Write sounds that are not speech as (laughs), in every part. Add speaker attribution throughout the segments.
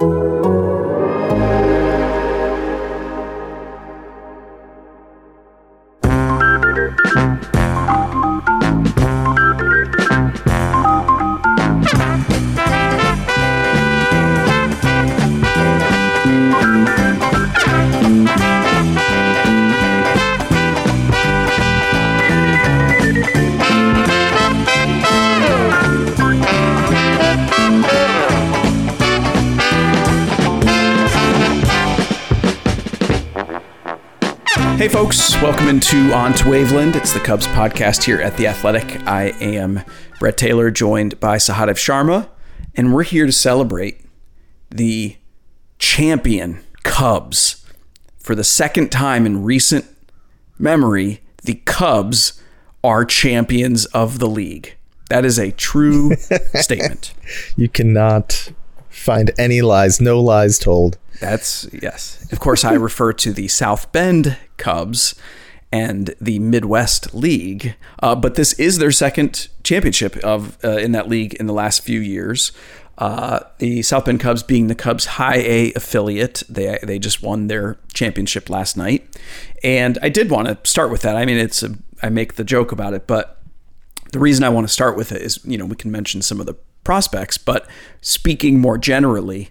Speaker 1: Música Hey, folks, welcome into On to Waveland. It's the Cubs podcast here at The Athletic. I am Brett Taylor, joined by Sahadev Sharma, and we're here to celebrate the champion Cubs. For the second time in recent memory, the Cubs are champions of the league. That is a true (laughs) statement.
Speaker 2: You cannot find any lies, no lies told.
Speaker 1: That's yes. Of course, I refer to the South Bend Cubs and the Midwest League, uh, but this is their second championship of uh, in that league in the last few years. Uh, the South Bend Cubs being the Cubs High A affiliate, they they just won their championship last night, and I did want to start with that. I mean, it's a, I make the joke about it, but the reason I want to start with it is you know we can mention some of the prospects, but speaking more generally,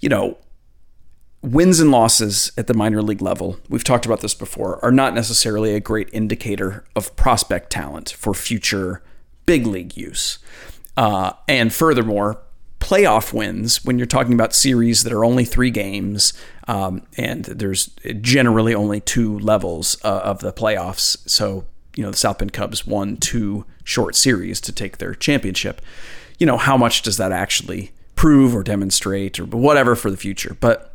Speaker 1: you know wins and losses at the minor league level, we've talked about this before, are not necessarily a great indicator of prospect talent for future big league use. Uh, and furthermore, playoff wins, when you're talking about series that are only three games, um, and there's generally only two levels uh, of the playoffs. So, you know, the South Bend Cubs won two short series to take their championship. You know, how much does that actually prove or demonstrate or whatever for the future? But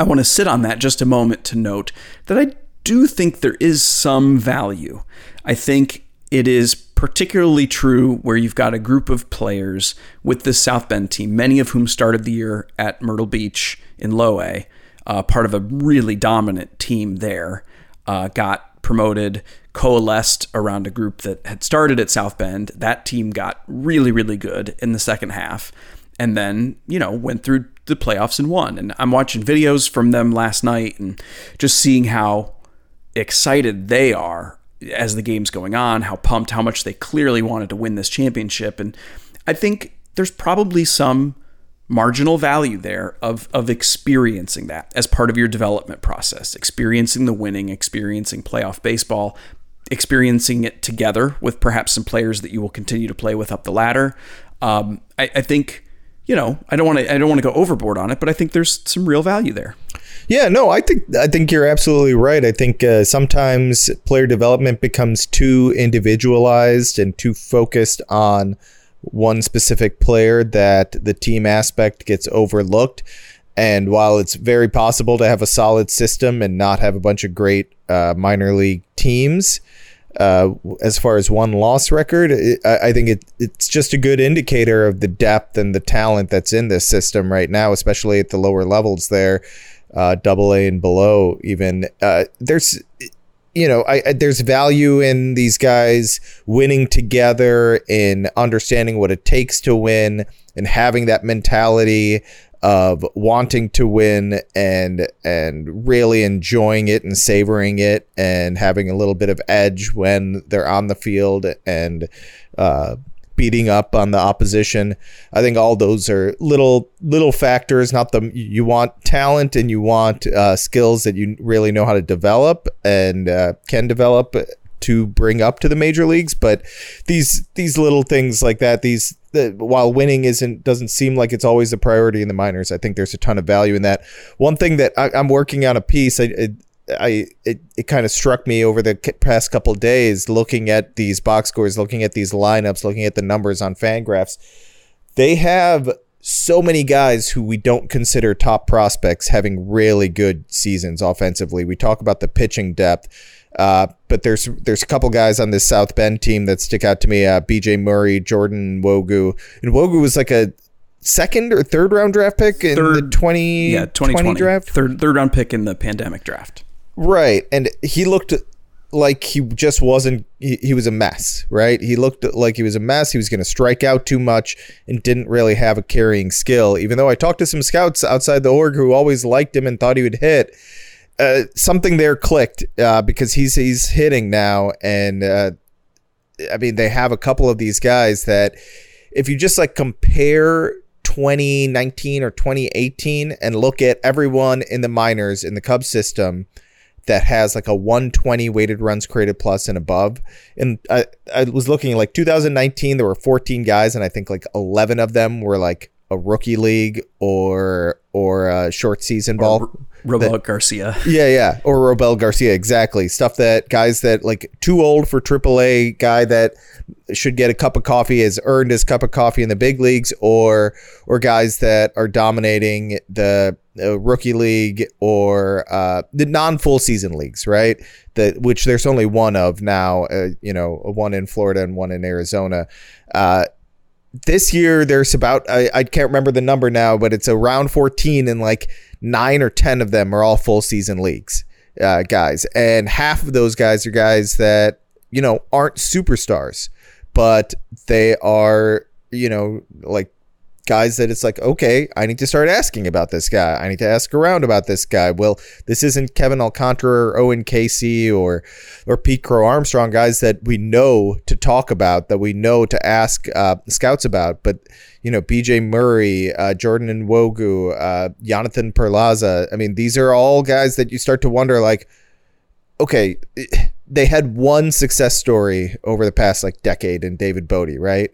Speaker 1: I want to sit on that just a moment to note that I do think there is some value. I think it is particularly true where you've got a group of players with the South Bend team, many of whom started the year at Myrtle Beach in Low uh, part of a really dominant team there, uh, got promoted, coalesced around a group that had started at South Bend. That team got really, really good in the second half and then, you know, went through the playoffs and won. And I'm watching videos from them last night and just seeing how excited they are as the game's going on, how pumped, how much they clearly wanted to win this championship. And I think there's probably some marginal value there of of experiencing that as part of your development process, experiencing the winning, experiencing playoff baseball, experiencing it together with perhaps some players that you will continue to play with up the ladder. Um, I, I think you know, I don't want to I don't want to go overboard on it, but I think there's some real value there.
Speaker 2: Yeah, no, I think I think you're absolutely right. I think uh, sometimes player development becomes too individualized and too focused on one specific player that the team aspect gets overlooked. And while it's very possible to have a solid system and not have a bunch of great uh, minor league teams, uh, as far as one loss record, it, I, I, think it, it's just a good indicator of the depth and the talent that's in this system right now, especially at the lower levels there, uh, double A and below. Even uh, there's, you know, I, I, there's value in these guys winning together, in understanding what it takes to win, and having that mentality of wanting to win and and really enjoying it and savoring it and having a little bit of edge when they're on the field and uh, beating up on the opposition. I think all those are little little factors. Not the you want talent and you want uh, skills that you really know how to develop and uh, can develop to bring up to the major leagues. But these these little things like that, these while winning isn't doesn't seem like it's always a priority in the minors, I think there's a ton of value in that. One thing that I, am working on a piece, I, I, I it, it kind of struck me over the past couple days, looking at these box scores, looking at these lineups, looking at the numbers on Fangraphs. They have so many guys who we don't consider top prospects having really good seasons offensively. We talk about the pitching depth, uh, but there's there's a couple guys on this South Bend team that stick out to me. Uh, B.J. Murray, Jordan Nwogu, and Nwogu was like a second or third round draft pick in
Speaker 1: Third-
Speaker 2: the 20,
Speaker 1: Yeah, 2020
Speaker 2: draft.
Speaker 1: Third third round pick in the pandemic draft.
Speaker 2: Right. And he looked like he just wasn't he, he was a mess, right? He looked like he was a mess. He was going to strike out too much and didn't really have a carrying skill. Even though I talked to some scouts outside the org who always liked him and thought he would hit, uh, something there clicked uh, because he's he's hitting now and uh, I mean they have a couple of these guys that if you just like compare 2019 or 2018 and look at everyone in the minors in the Cubs system that has like a 120 weighted runs created plus and above. And I, I was looking like 2019, there were 14 guys, and I think like 11 of them were like a rookie league or or a short season ball.
Speaker 1: Robel Garcia. (laughs)
Speaker 2: Yeah, yeah. Or Robel Garcia, exactly. Stuff that guys that like too old for AAA, guy that should get a cup of coffee has earned his cup of coffee in the big leagues, or or guys that are dominating the uh, rookie league or uh, the non full season leagues, right? That which there's only one of now. Uh, you know, one in Florida and one in Arizona. This year there's about I, I can't remember the number now, but it's around 14 and like nine or 10 of them are all full season leagues uh, guys. And half of those guys are guys that, you know, aren't superstars, but they are, you know, like guys that it's like, okay, I need to start asking about this guy. I need to ask around about this guy. Well, this isn't Kevin Alcantara or Owen Caissie or or Pete Crow Armstrong, guys that we know to talk about, that we know to ask uh, scouts about. But you know, BJ Murray, uh, Jordan Nwogu, uh, Jonathan Perlaza. I mean, these are all guys that you start to wonder, like, okay, they had one success story over the past like decade in David Bote, right?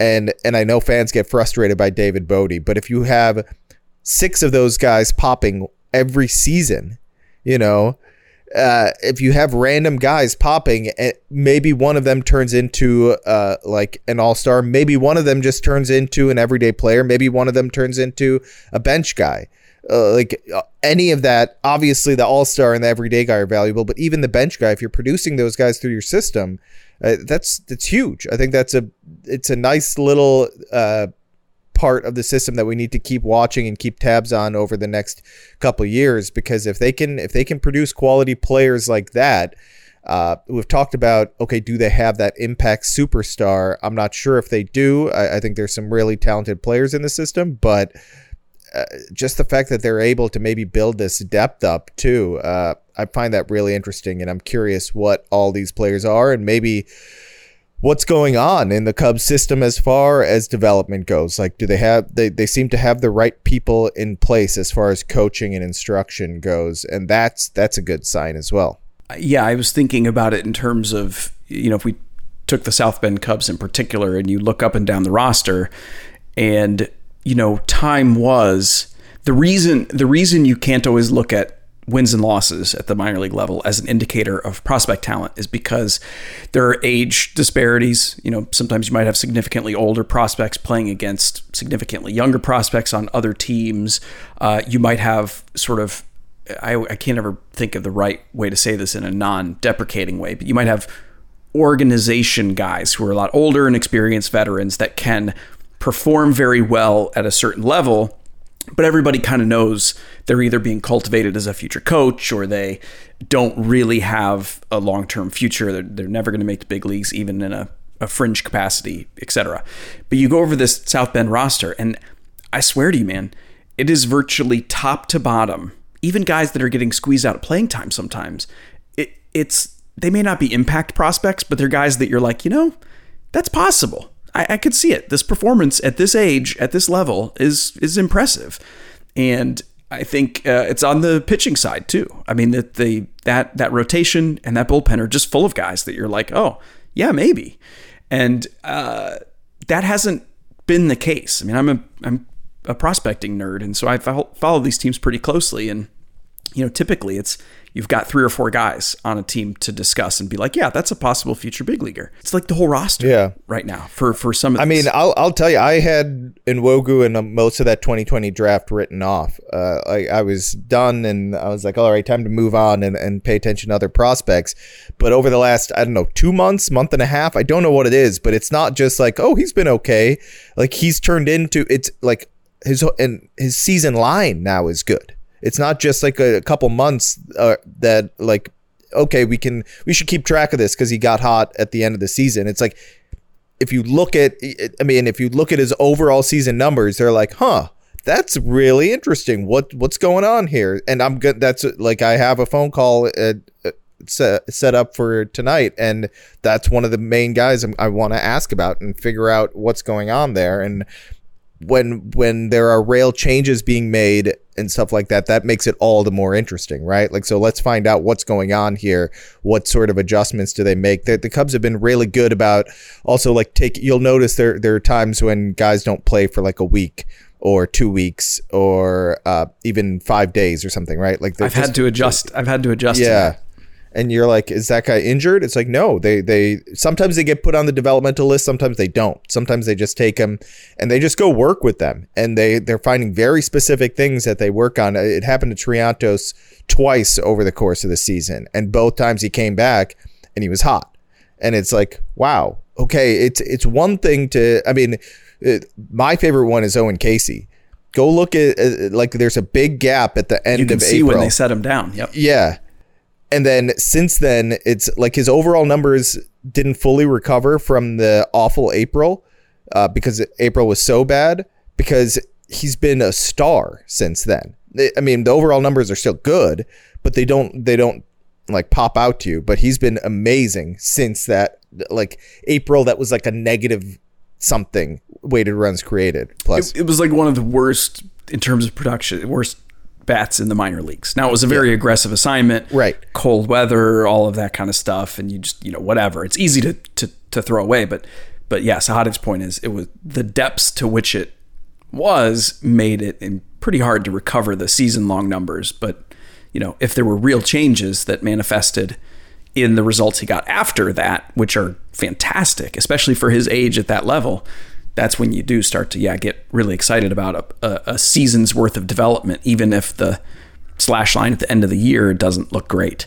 Speaker 2: And and I know fans get frustrated by David Bote, but if you have six of those guys popping every season, you know, uh, if you have random guys popping, and maybe one of them turns into uh, like an all star, maybe one of them just turns into an everyday player, maybe one of them turns into a bench guy. Uh, like uh, any of that, obviously the all star and the everyday guy are valuable, but even the bench guy, if you're producing those guys through your system, uh, that's that's huge. I think that's a it's a nice little uh, part of the system that we need to keep watching and keep tabs on over the next couple years because if they can if they can produce quality players like that uh, we've talked about okay do they have that impact superstar i'm not sure if they do i, I think there's some really talented players in the system but uh, just the fact that they're able to maybe build this depth up too uh, i find that really interesting and i'm curious what all these players are and maybe what's going on in the Cubs system as far as development goes. Like, do they have they they seem to have the right people in place as far as coaching and instruction goes, and that's that's a good sign as well.
Speaker 1: Yeah, I was thinking about it in terms of you know if we took the South Bend Cubs in particular, and you look up and down the roster, and you know time was the reason the reason you can't always look at wins and losses at the minor league level as an indicator of prospect talent is because there are age disparities. You know, sometimes you might have significantly older prospects playing against significantly younger prospects on other teams. Uh, you might have sort of, I, I can't ever think of the right way to say this in a non deprecating way, but you might have organization guys who are a lot older and experienced veterans that can perform very well at a certain level but everybody kind of knows they're either being cultivated as a future coach or they don't really have a long-term future. They're, they're never going to make the big leagues even in a, a fringe capacity etc but you go over this south bend roster and i swear to you man it is virtually top to bottom. Even guys that are getting squeezed out of playing time sometimes it, it's they may not be impact prospects but they're guys that you're like you know that's possible I, I could see it. This performance at this age, at this level, is is impressive, and I think uh, it's on the pitching side too. I mean that the that that rotation and that bullpen are just full of guys that you're like, oh yeah, maybe, and uh, that hasn't been the case. I mean, I'm a I'm a prospecting nerd, and so I follow these teams pretty closely, and you know, typically it's you've got three or four guys on a team to discuss and be like, yeah, that's a possible future big leaguer. It's like the whole roster
Speaker 2: Yeah.
Speaker 1: right now for for some of
Speaker 2: I
Speaker 1: these.
Speaker 2: mean, I'll I'll tell you, I had Nwogu and um, most of that 2020 draft written off. Uh, I, I was done, and I was like, all right, time to move on and, and pay attention to other prospects. But over the last, I don't know, two months, month and a half, I don't know what it is, but it's not just like, oh, he's been okay. Like he's turned into it's like his and his season line now is good. It's not just like a, couple months uh, that like okay, we can we should keep track of this because he got hot at the end of the season. It's like if you look at I mean, if you look at his overall season numbers, they're like, huh, that's really interesting. What what's going on here? And I'm good. That's like I have a phone call uh, uh, set set up for tonight, and that's one of the main guys I'm, I want to ask about and figure out what's going on there. And when when there are rail changes being made and stuff like that that makes it all the more interesting right like so let's find out what's going on here what sort of adjustments do they make the, the cubs have been really good about also like take you'll notice there there are times when guys don't play for like a week or two weeks or uh, even five days or something right like
Speaker 1: I've had to adjust. I've had to adjust.
Speaker 2: yeah
Speaker 1: that.
Speaker 2: And you're like is that guy injured? It's like no they they sometimes they get put on the developmental list sometimes they don't. Sometimes they just take them and they just go work with them. And they they're finding very specific things that they work on. It happened to triantos twice over the course of the season and both times he came back and he was hot. And it's like wow okay it's it's one thing to i mean it, my favorite one is owen caissie. Go look at uh, like there's a big gap at the end
Speaker 1: You can
Speaker 2: of
Speaker 1: see
Speaker 2: april
Speaker 1: when they set him down. Yep.
Speaker 2: yeah. And then since then, it's like his overall numbers didn't fully recover from the awful April uh, because April was so bad because he's been a star since then. I mean, the overall numbers are still good, but they don't they don't like pop out to you. But he's been amazing since that like April. That was like a negative something weighted runs created plus.
Speaker 1: It, it was like one of the worst in terms of production, worst bats in the minor leagues. Now it was a very aggressive assignment,
Speaker 2: Right.
Speaker 1: Cold weather, all of that kind of stuff, and you just you know whatever. It's easy to to, to throw away, but but yeah, Sahadev's point is it was the depths to which it was made it in pretty hard to recover the season long numbers. But you know if there were real changes that manifested in the results he got after that, which are fantastic, especially for his age at that level, that's when you do start to yeah get really excited about a, a, a season's worth of development, even if the slash line at the end of the year doesn't look great.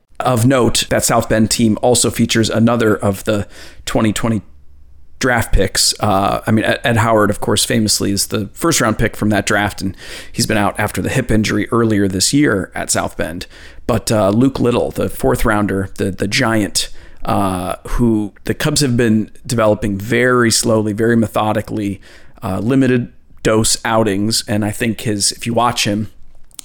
Speaker 1: Of note, that South Bend team also features another of the 2020 draft picks. Uh, I mean, Ed, Howard, of course, famously is the first round pick from that draft, and he's been out after the hip injury earlier this year at South Bend. But uh, Luke Little, the fourth rounder, the the giant, uh, who the Cubs have been developing very slowly, very methodically, uh, limited dose outings, and I think his if you watch him,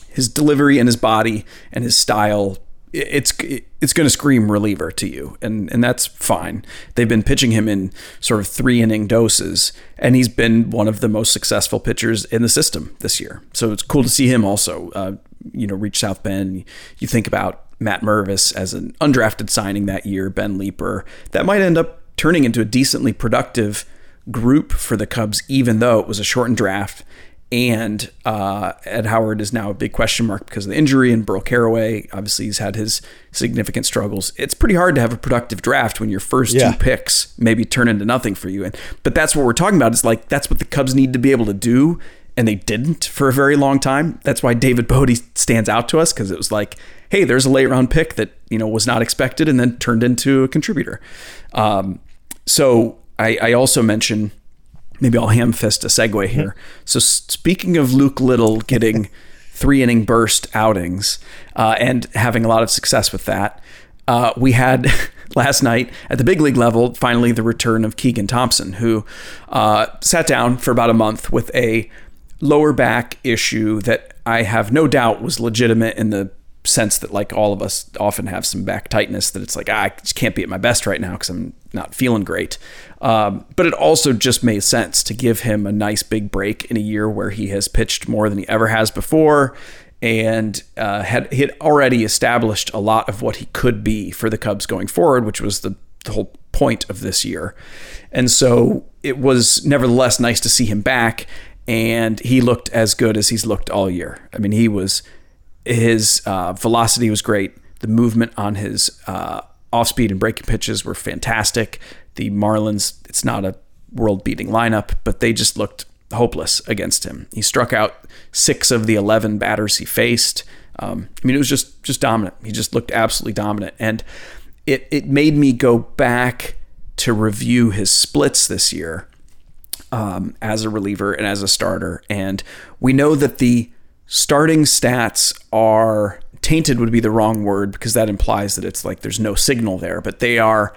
Speaker 1: his delivery and his body and his style it's it's going to scream reliever to you and and that's fine. They've been pitching him in sort of 3 inning doses and he's been one of the most successful pitchers in the system this year. So it's cool to see him also uh, you know reach South Bend. You think about Matt Mervis as an undrafted signing that year Ben Leeper. That might end up turning into a decently productive group for the Cubs even though it was a shortened draft and uh, Ed Howard is now a big question mark because of the injury, and Burl Carraway obviously he's had his significant struggles. It's pretty hard to have a productive draft when your first
Speaker 2: Yeah.
Speaker 1: two picks maybe turn into nothing for you. And but that's what we're talking about. Is like that's what the Cubs need to be able to do and they didn't for a very long time. That's why David Bote stands out to us because it was like, hey, there's a late round pick that you know was not expected and then turned into a contributor. Um, so I, I also mention maybe I'll ham fist a segue here. So speaking of Luke Little getting (laughs) three inning burst outings uh, and having a lot of success with that, uh, we had (laughs) last night at the big league level finally the return of Keegan Thompson, who uh, sat down for about a month with a lower back issue that I have no doubt was legitimate in the sense that like all of us often have some back tightness that it's like ah, I just can't be at my best right now because I'm not feeling great. Um, but it also just made sense to give him a nice big break in a year where he has pitched more than he ever has before and uh, had he had already established a lot of what he could be for the Cubs going forward, which was the, the whole point of this year. And so it was nevertheless nice to see him back and he looked as good as he's looked all year. I mean, he was his uh, velocity was great. The movement on his uh, off speed and breaking pitches were fantastic. The Marlins, it's not a world beating lineup, but they just looked hopeless against him. He struck out six of the 11 batters he faced. Um, I mean, it was just just dominant. He just looked absolutely dominant, and it it made me go back to review his splits this year um, as a reliever and as a starter. And we know that the starting stats are tainted would be the wrong word because that implies that it's like there's no signal there, but they are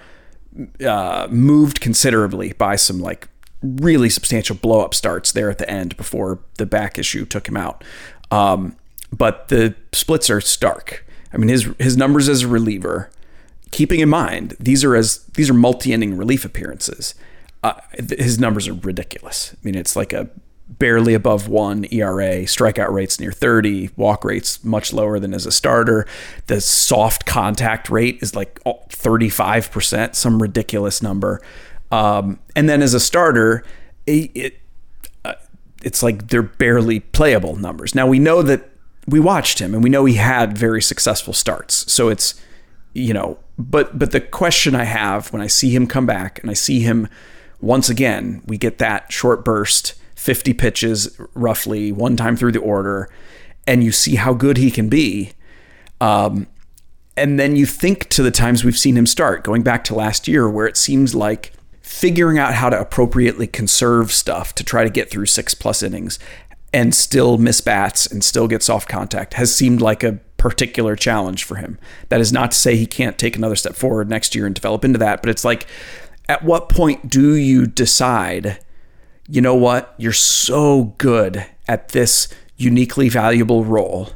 Speaker 1: uh, moved considerably by some like really substantial blow up starts there at the end before the back issue took him out. Um, but the splits are stark. I mean, his his numbers as a reliever, keeping in mind these are as these are multi inning relief appearances uh, his numbers are ridiculous. I mean, it's like a barely above one ERA, strikeout rates near 30, walk rates much lower than as a starter. The soft contact rate is like 35%, some ridiculous number. Um, and then as a starter, it, it uh, it's like they're barely playable numbers. Now we know that we watched him and we know he had very successful starts. So it's, you know, but but the question I have when I see him come back and I see him once again, we get that short burst, 50 pitches roughly, one time through the order, and you see how good he can be. Um, and then you think to the times we've seen him start, going back to last year, where it seems like figuring out how to appropriately conserve stuff to try to get through six plus innings and still miss bats and still get soft contact has seemed like a particular challenge for him. That is not to say he can't take another step forward next year and develop into that, but it's like at what point do you decide, you know what, you're so good at this uniquely valuable role?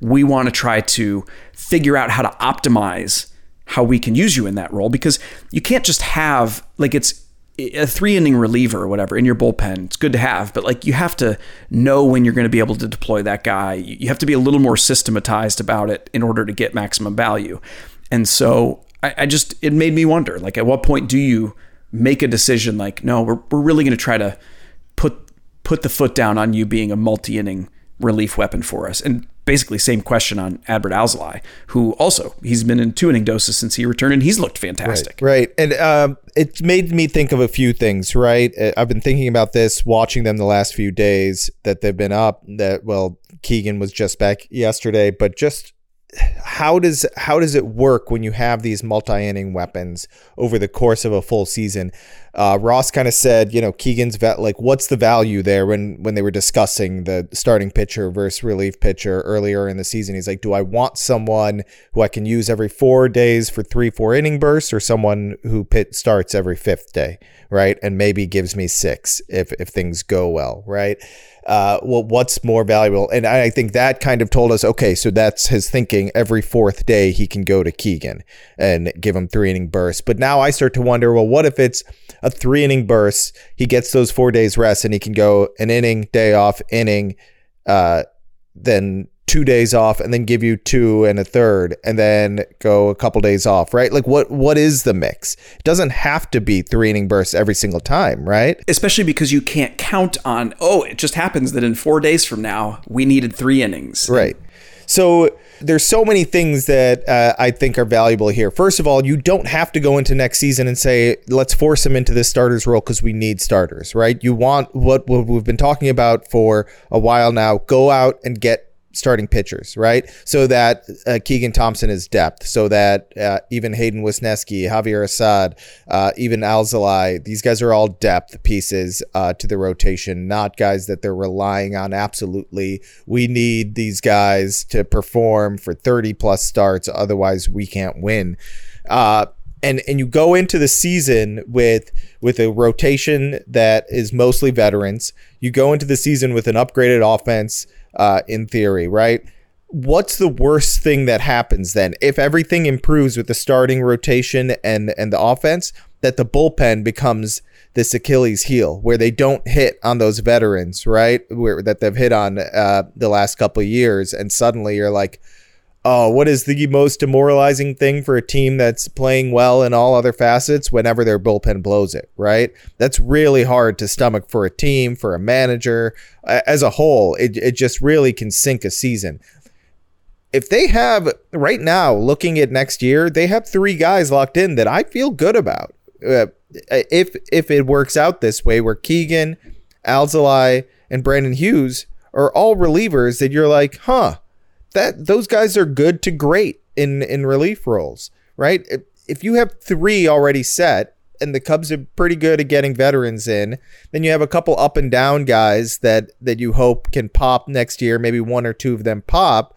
Speaker 1: We want to try to figure out how to optimize how we can use you in that role because you can't just have, like, it's a three inning reliever or whatever in your bullpen. It's good to have, but like you have to know when you're going to be able to deploy that guy. You have to be a little more systematized about it in order to get maximum value. And so I, I just it made me wonder like at what point do you make a decision like no we're, we're really going to try to put put the foot down on you being a multi-inning relief weapon for us and basically same question on Adbert Alzolay, who also he's been in two inning doses since he returned and he's looked fantastic.
Speaker 2: Right, right. and um, it made me think of a few things. Right, uh, I've been thinking about this, watching them the last few days that they've been up. That well, Keegan was just back yesterday, but just how does how does it work when you have these multi-inning weapons over the course of a full season? Uh, Ross kind of said, you know, Keegan's vet, like, what's the value there when when they were discussing the starting pitcher versus relief pitcher earlier in the season? He's like, do I want someone who I can use every four days for three four inning bursts, or someone who pit starts every fifth day, right, and maybe gives me six if if things go well, right? uh, well, what's more valuable? And I think that kind of told us, okay, so that's his thinking. Every fourth day, he can go to Keegan and give him three inning bursts. But now I start to wonder, well, what if it's a three inning burst? He gets those four days rest and he can go an inning, day off, inning, uh, then two days off and then give you two and a third and then go a couple days off, right? Like what what is the mix? It doesn't have to be three inning bursts every single time, right?
Speaker 1: Especially because you can't count on, oh, it just happens that in four days from now we needed three innings.
Speaker 2: Right. So there's so many things that uh, I think are valuable here. First of all, you don't have to go into next season and say, let's force them into this starters role because we need starters, right? You want what we've been talking about for a while now. Go out and get starting pitchers, right? So that uh, Keegan Thompson is depth, so that uh, even Hayden Wesneski, Javier Assad, uh, even Alzolay, these guys are all depth pieces uh, to the rotation, not guys that they're relying on absolutely. We need these guys to perform for 30 plus starts, otherwise we can't win. And and you go into the season with with a rotation that is mostly veterans. You go into the season with an upgraded offense uh, in theory, right? What's the worst thing that happens then? If everything improves with the starting rotation and and the offense, that the bullpen becomes this Achilles heel where they don't hit on those veterans, right? Where that they've hit on uh, the last couple of years, and suddenly you're like, oh, what is the most demoralizing thing for a team that's playing well in all other facets whenever their bullpen blows it, right? That's really hard to stomach for a team, for a manager, as a whole. It, it just really can sink a season. If they have, right now, looking at next year, they have three guys locked in that I feel good about. Uh, if if it works out this way, where Keegan, Alzolay, and Brandon Hughes are all relievers that you're like, huh, that those guys are good to great in in relief roles, right? If, you have three already set and the Cubs are pretty good at getting veterans in, then you have a couple up and down guys that that you hope can pop next year, maybe one or two of them pop.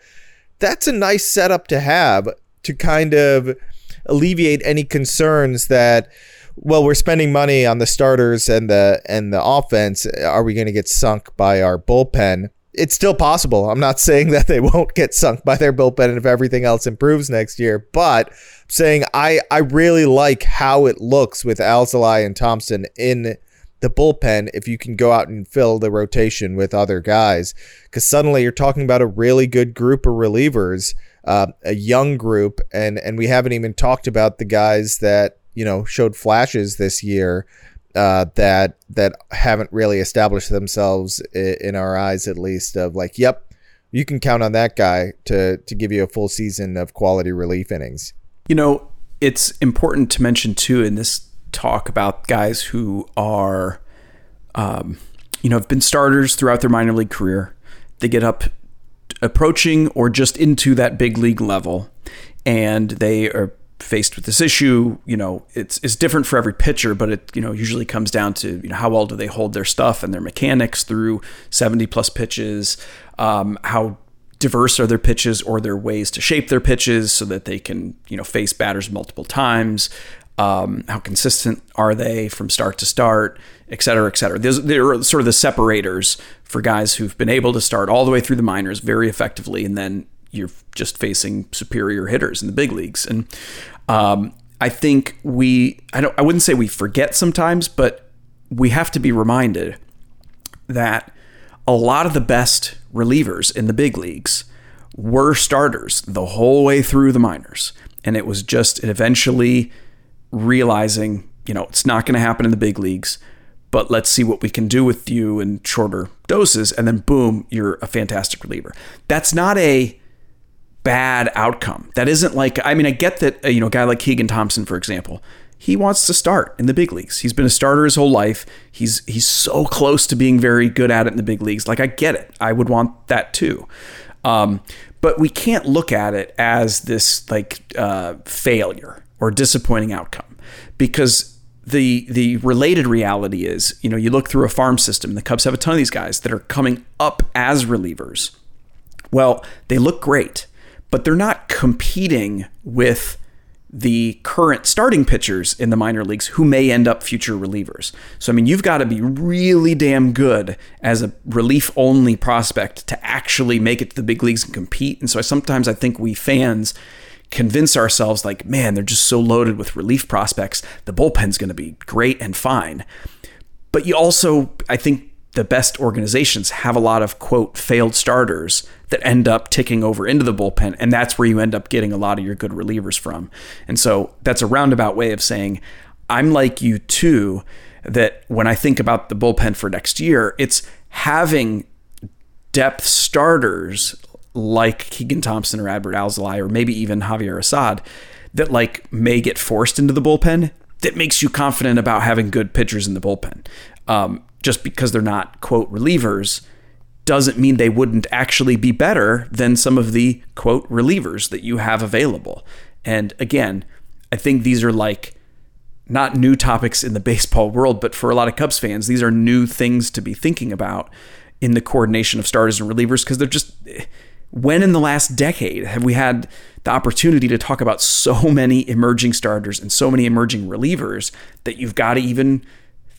Speaker 2: That's a nice setup to have to kind of alleviate any concerns that well, we're spending money on the starters and the and the offense. Are we going to get sunk by our bullpen? It's still possible. I'm not (laughs) saying that they won't get sunk by their bullpen if everything else improves next year, but I'm saying I I really like how it looks with Alzolay and Thompson in the bullpen if you can go out and fill the rotation with other guys because suddenly you're talking about a really good group of relievers, uh, a young group, and and we haven't even talked about the guys that you know showed flashes this year uh, that that haven't really established themselves in, our eyes, at least. Of like, yep, you can count on that guy to to give you a full season of quality relief innings.
Speaker 1: You know, it's important to mention too in this talk about guys who are, um, you know, have been starters throughout their minor league career. They get up approaching or just into that big league level, and they are faced with this issue, you know, it's it's different for every pitcher, but it you know usually comes down to you know how well do they hold their stuff and their mechanics through 70 plus pitches, um, how diverse are their pitches or their ways to shape their pitches so that they can you know face batters multiple times. Um, how consistent are they from start to start, et cetera, et cetera. There's, they're sort of the separators for guys who've been able to start all the way through the minors very effectively and then you're just facing superior hitters in the big leagues. And um, I think we, I don't, I wouldn't say we forget sometimes, but we have to be reminded that a lot of the best relievers in the big leagues were starters the whole way through the minors. And it was just eventually realizing, you know, it's not going to happen in the big leagues, but let's see what we can do with you in shorter doses. And then boom, you're a fantastic reliever. That's not a bad outcome. That isn't like I mean I get that uh, you know a guy like Keegan Thompson for example, he wants to start in the big leagues. He's been a starter his whole life. He's he's so close to being very good at it in the big leagues. Like I get it. I would want that too. Um, but we can't look at it as this like uh, failure or disappointing outcome because the the related reality is, you know, you look through a farm system. The Cubs have a ton of these guys that are coming up as relievers. Well, they look great but they're not competing with the current starting pitchers in the minor leagues who may end up future relievers. So, I mean, you've got to be really damn good as a relief only prospect to actually make it to the big leagues and compete. And so, I, sometimes I think we fans convince ourselves, like, man, they're just so loaded with relief prospects. The bullpen's going to be great and fine. But you also, I think, the best organizations have a lot of quote failed starters that end up ticking over into the bullpen and that's where you end up getting a lot of your good relievers from and so that's a roundabout way of saying i'm like you too that when i think about the bullpen for next year it's having depth starters like Keegan Thompson or adbert Alzolay or maybe even Javier Assad that like may get forced into the bullpen that makes you confident about having good pitchers in the bullpen. Um, just because they're not quote relievers doesn't mean they wouldn't actually be better than some of the quote relievers that you have available. And again, I think these are like not new topics in the (laughs) baseball world, but for a lot of Cubs fans, these are new things to be thinking about in the coordination of starters and relievers because they're just eh, when in the last decade have we had the opportunity to talk about so many emerging starters and so many emerging relievers that you've got to even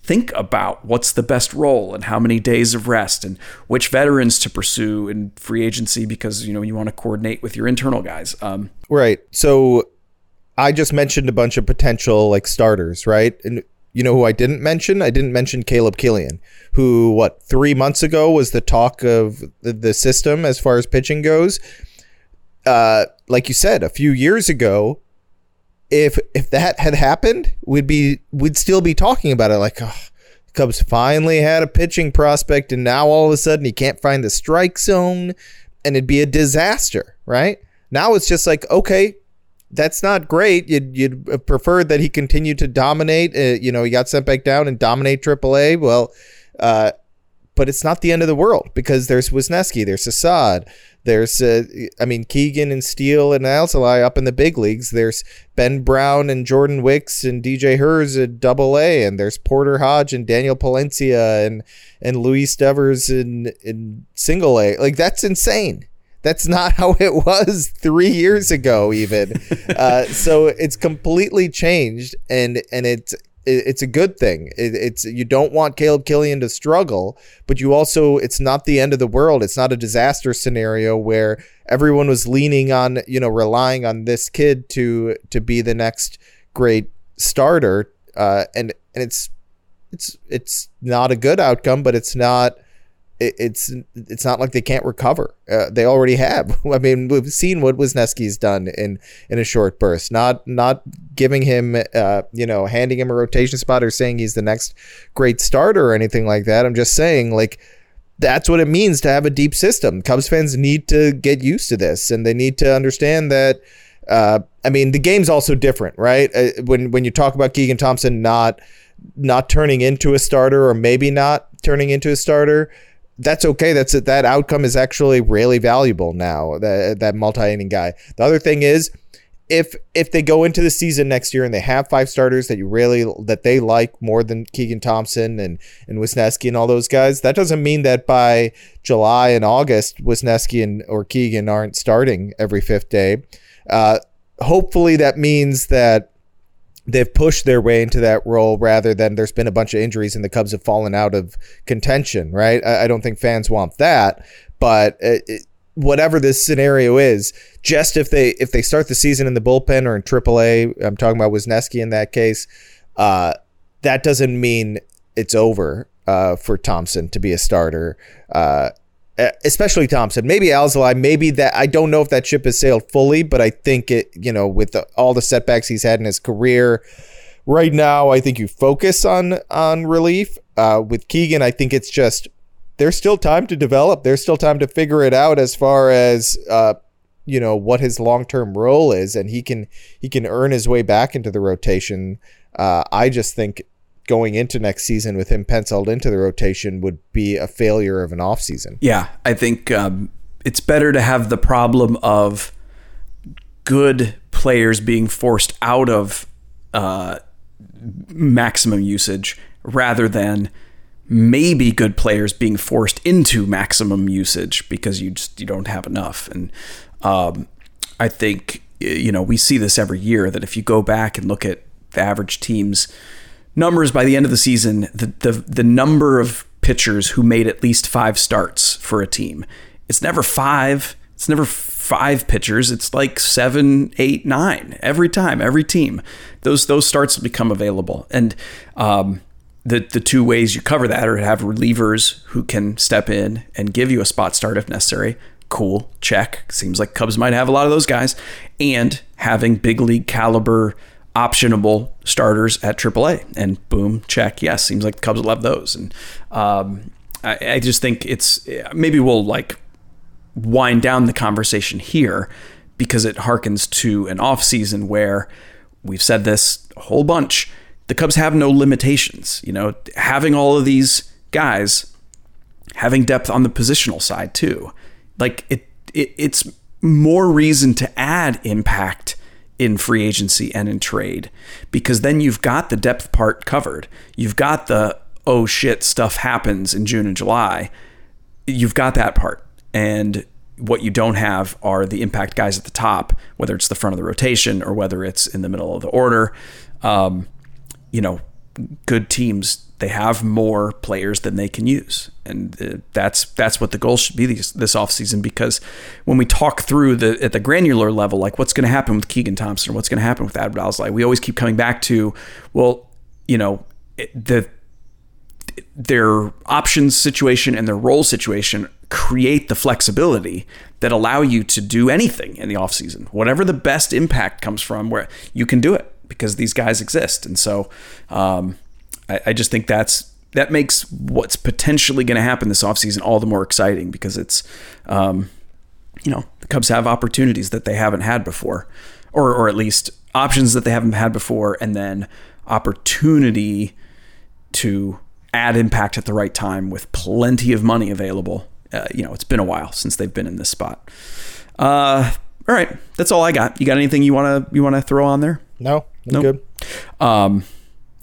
Speaker 1: think about what's the best role and how many days of rest and which veterans to pursue in free agency because you know you want to coordinate with your internal guys. Um,
Speaker 2: right. So I just mentioned a bunch of potential like starters, right? And you know who I didn't mention? I didn't mention Caleb Killian, who what three months ago was the talk of the, system as far as pitching goes. Uh, like you said, a few years ago, if if that had happened, we'd be we'd still be talking about it. Like, oh, Cubs finally had a pitching prospect, and now all of a sudden he can't find the strike zone, and it'd be a disaster, right? Now it's just like, okay, that's not great. You'd you'd prefer that he continued to dominate. Uh, you know, he got sent back down and dominate AAA. Well, uh, but it's not the end of the world because there's Wesneski, there's Assad, there's, uh, I mean, Keegan and Steele and Alzolay up in the big leagues. There's Ben Brown and Jordan Wicks and DJ Herz at Double A, and there's Porter Hodge and Daniel Palencia and and Luis Devers in in Single A. Like that's insane. That's not (laughs) how it was three years ago, even. (laughs) uh, so it's completely changed, and and it's it's a good thing. it's you don't want Caleb Killian to struggle, but you also it's not the end of the world. It's not a disaster scenario where everyone was leaning on you know relying on this kid to to be the next great starter. Uh, and and it's it's it's not a good outcome, but it's not it's it's not like they can't recover. Uh, they already have. (laughs) I mean, we've seen what Wesneski's done in in a short burst. Not not giving him, uh, you know, handing him a rotation spot or saying he's the next great starter or anything like that. I'm just saying, like, that's what it means to have a deep system. Cubs fans need to get used to this, and they need to understand that. Uh, I mean, the game's also different, right? Uh, when when you talk about Keegan Thompson not not turning into a starter or maybe not turning into a starter that's okay. That's. That outcome is actually really valuable now. That that multi inning guy. The other thing is, if if they go into the season next year and they have five starters that you really that they like more than Keegan Thompson and and Wesneski and all those guys, that doesn't mean that by July and August Wesneski and or Keegan aren't starting every fifth day. Uh, hopefully, that means that they've pushed their way into that role rather than there's been a bunch of injuries and the Cubs have fallen out of contention, right? I, I don't think fans want that, but it, it, whatever this scenario is, just if they if they start the season in the bullpen or in AAA, I'm talking about Wesneski in that case, uh, that doesn't mean it's over uh, for Thompson to be a starter. Uh, especially Thompson, maybe Alzolay, maybe that I don't know if that ship has sailed fully, but I think it, you know, with the, all the setbacks he's had in his career, right now I think you focus on on relief. Uh, with Keegan, I think it's just there's still time to develop. There's still time to figure it out as far as uh, you know what his long term role is, and he can he can earn his way back into the rotation. Uh, I just think going into next season with him penciled into the rotation would be a failure of an offseason.
Speaker 1: Yeah, I think um, it's better to have the problem of good players being forced out of uh, maximum usage rather than maybe good players being forced into maximum usage because you just you don't have enough and um, I think you know we see this every year that if you go back and look at the average teams numbers by the end of the season, the, the, the number of pitchers who made at least five starts for a team. It's never five. It's never five pitchers. It's like seven, eight, nine every time, every team. Those those starts become available, and um, the the two ways you cover that are to have relievers who can step in and give you a spot start if necessary. Cool, check. Seems like Cubs might have a lot of those guys, and having big league caliber optionable starters at AAA. And boom, check. Yes, seems like the Cubs love those. And um, I, I, just think it's maybe we'll like wind down the conversation here because it harkens to an offseason where we've said this a whole bunch. The Cubs have no limitations. You know, having all of these guys, having depth on the positional side too. Like it, it it's more reason to add impact in free agency and in trade because then you've got the depth part covered. You've got the oh shit stuff happens in June and July. You've got that part. And what you don't have are the impact guys at the top, whether it's the front of the rotation or whether it's in the middle of the order. Um, you know, good teams they have more players than they can use, and uh, that's that's what the goal should be this this offseason. Because when we talk through the at the granular level, like what's going to happen with Keegan Thompson, what's going to happen with Adbert like we always keep coming back to, well, you know, the their options situation and their role situation create the flexibility that allow you to do anything in the offseason. Whatever the best impact comes from, where you can do it because these guys exist. And so um, I, I, just think that's that makes what's potentially going to happen this offseason all the more exciting because it's, um, you know, the Cubs have opportunities that they haven't had before, or, or at least options that they haven't had before, and then opportunity to add impact at the right time with plenty of money available. Uh, you know, it's been a while since they've been in this spot. Uh, all right, that's all I got. You got anything you want to you want to throw on there?
Speaker 2: No, I'm nope. good.
Speaker 1: Um,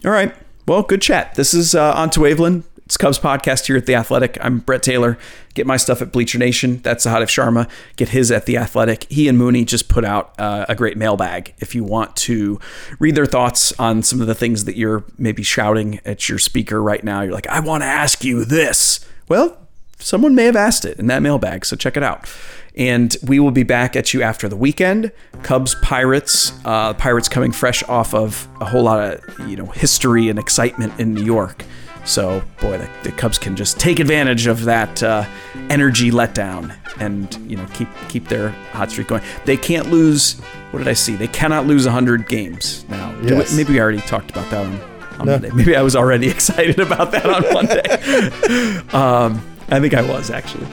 Speaker 1: all right. Well, good chat. This is uh, on to Waveland. It's Cubs podcast here at The Athletic. I'm Brett Taylor. Get my stuff at Bleacher Nation. That's Sahadev Sharma. Get his at The Athletic. He and Mooney just put out uh, a great mailbag. If you want to read their thoughts on some of the things that you're maybe shouting at your speaker right now, you're like, I want to ask you this. Well, someone may have asked it in that mailbag, so check it out. And we will be back at you after the weekend. Cubs Pirates. Uh, Pirates coming fresh off of a whole lot of you know history and excitement in New York. So, boy, the, the Cubs can just take advantage of that uh, energy letdown and you know keep keep their hot streak going. They can't lose. What did I see? They cannot lose 100 games now.
Speaker 2: Yes.
Speaker 1: We, maybe we already talked about that on, on no. Monday. Maybe I was already (laughs) excited about that on Monday. (laughs) um, I think I was actually.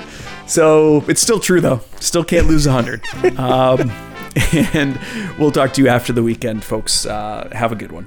Speaker 1: So it's still true though. Still can't lose 100. (laughs) Um, (laughs) and we'll talk to you after the weekend, folks. Uh, have a good one.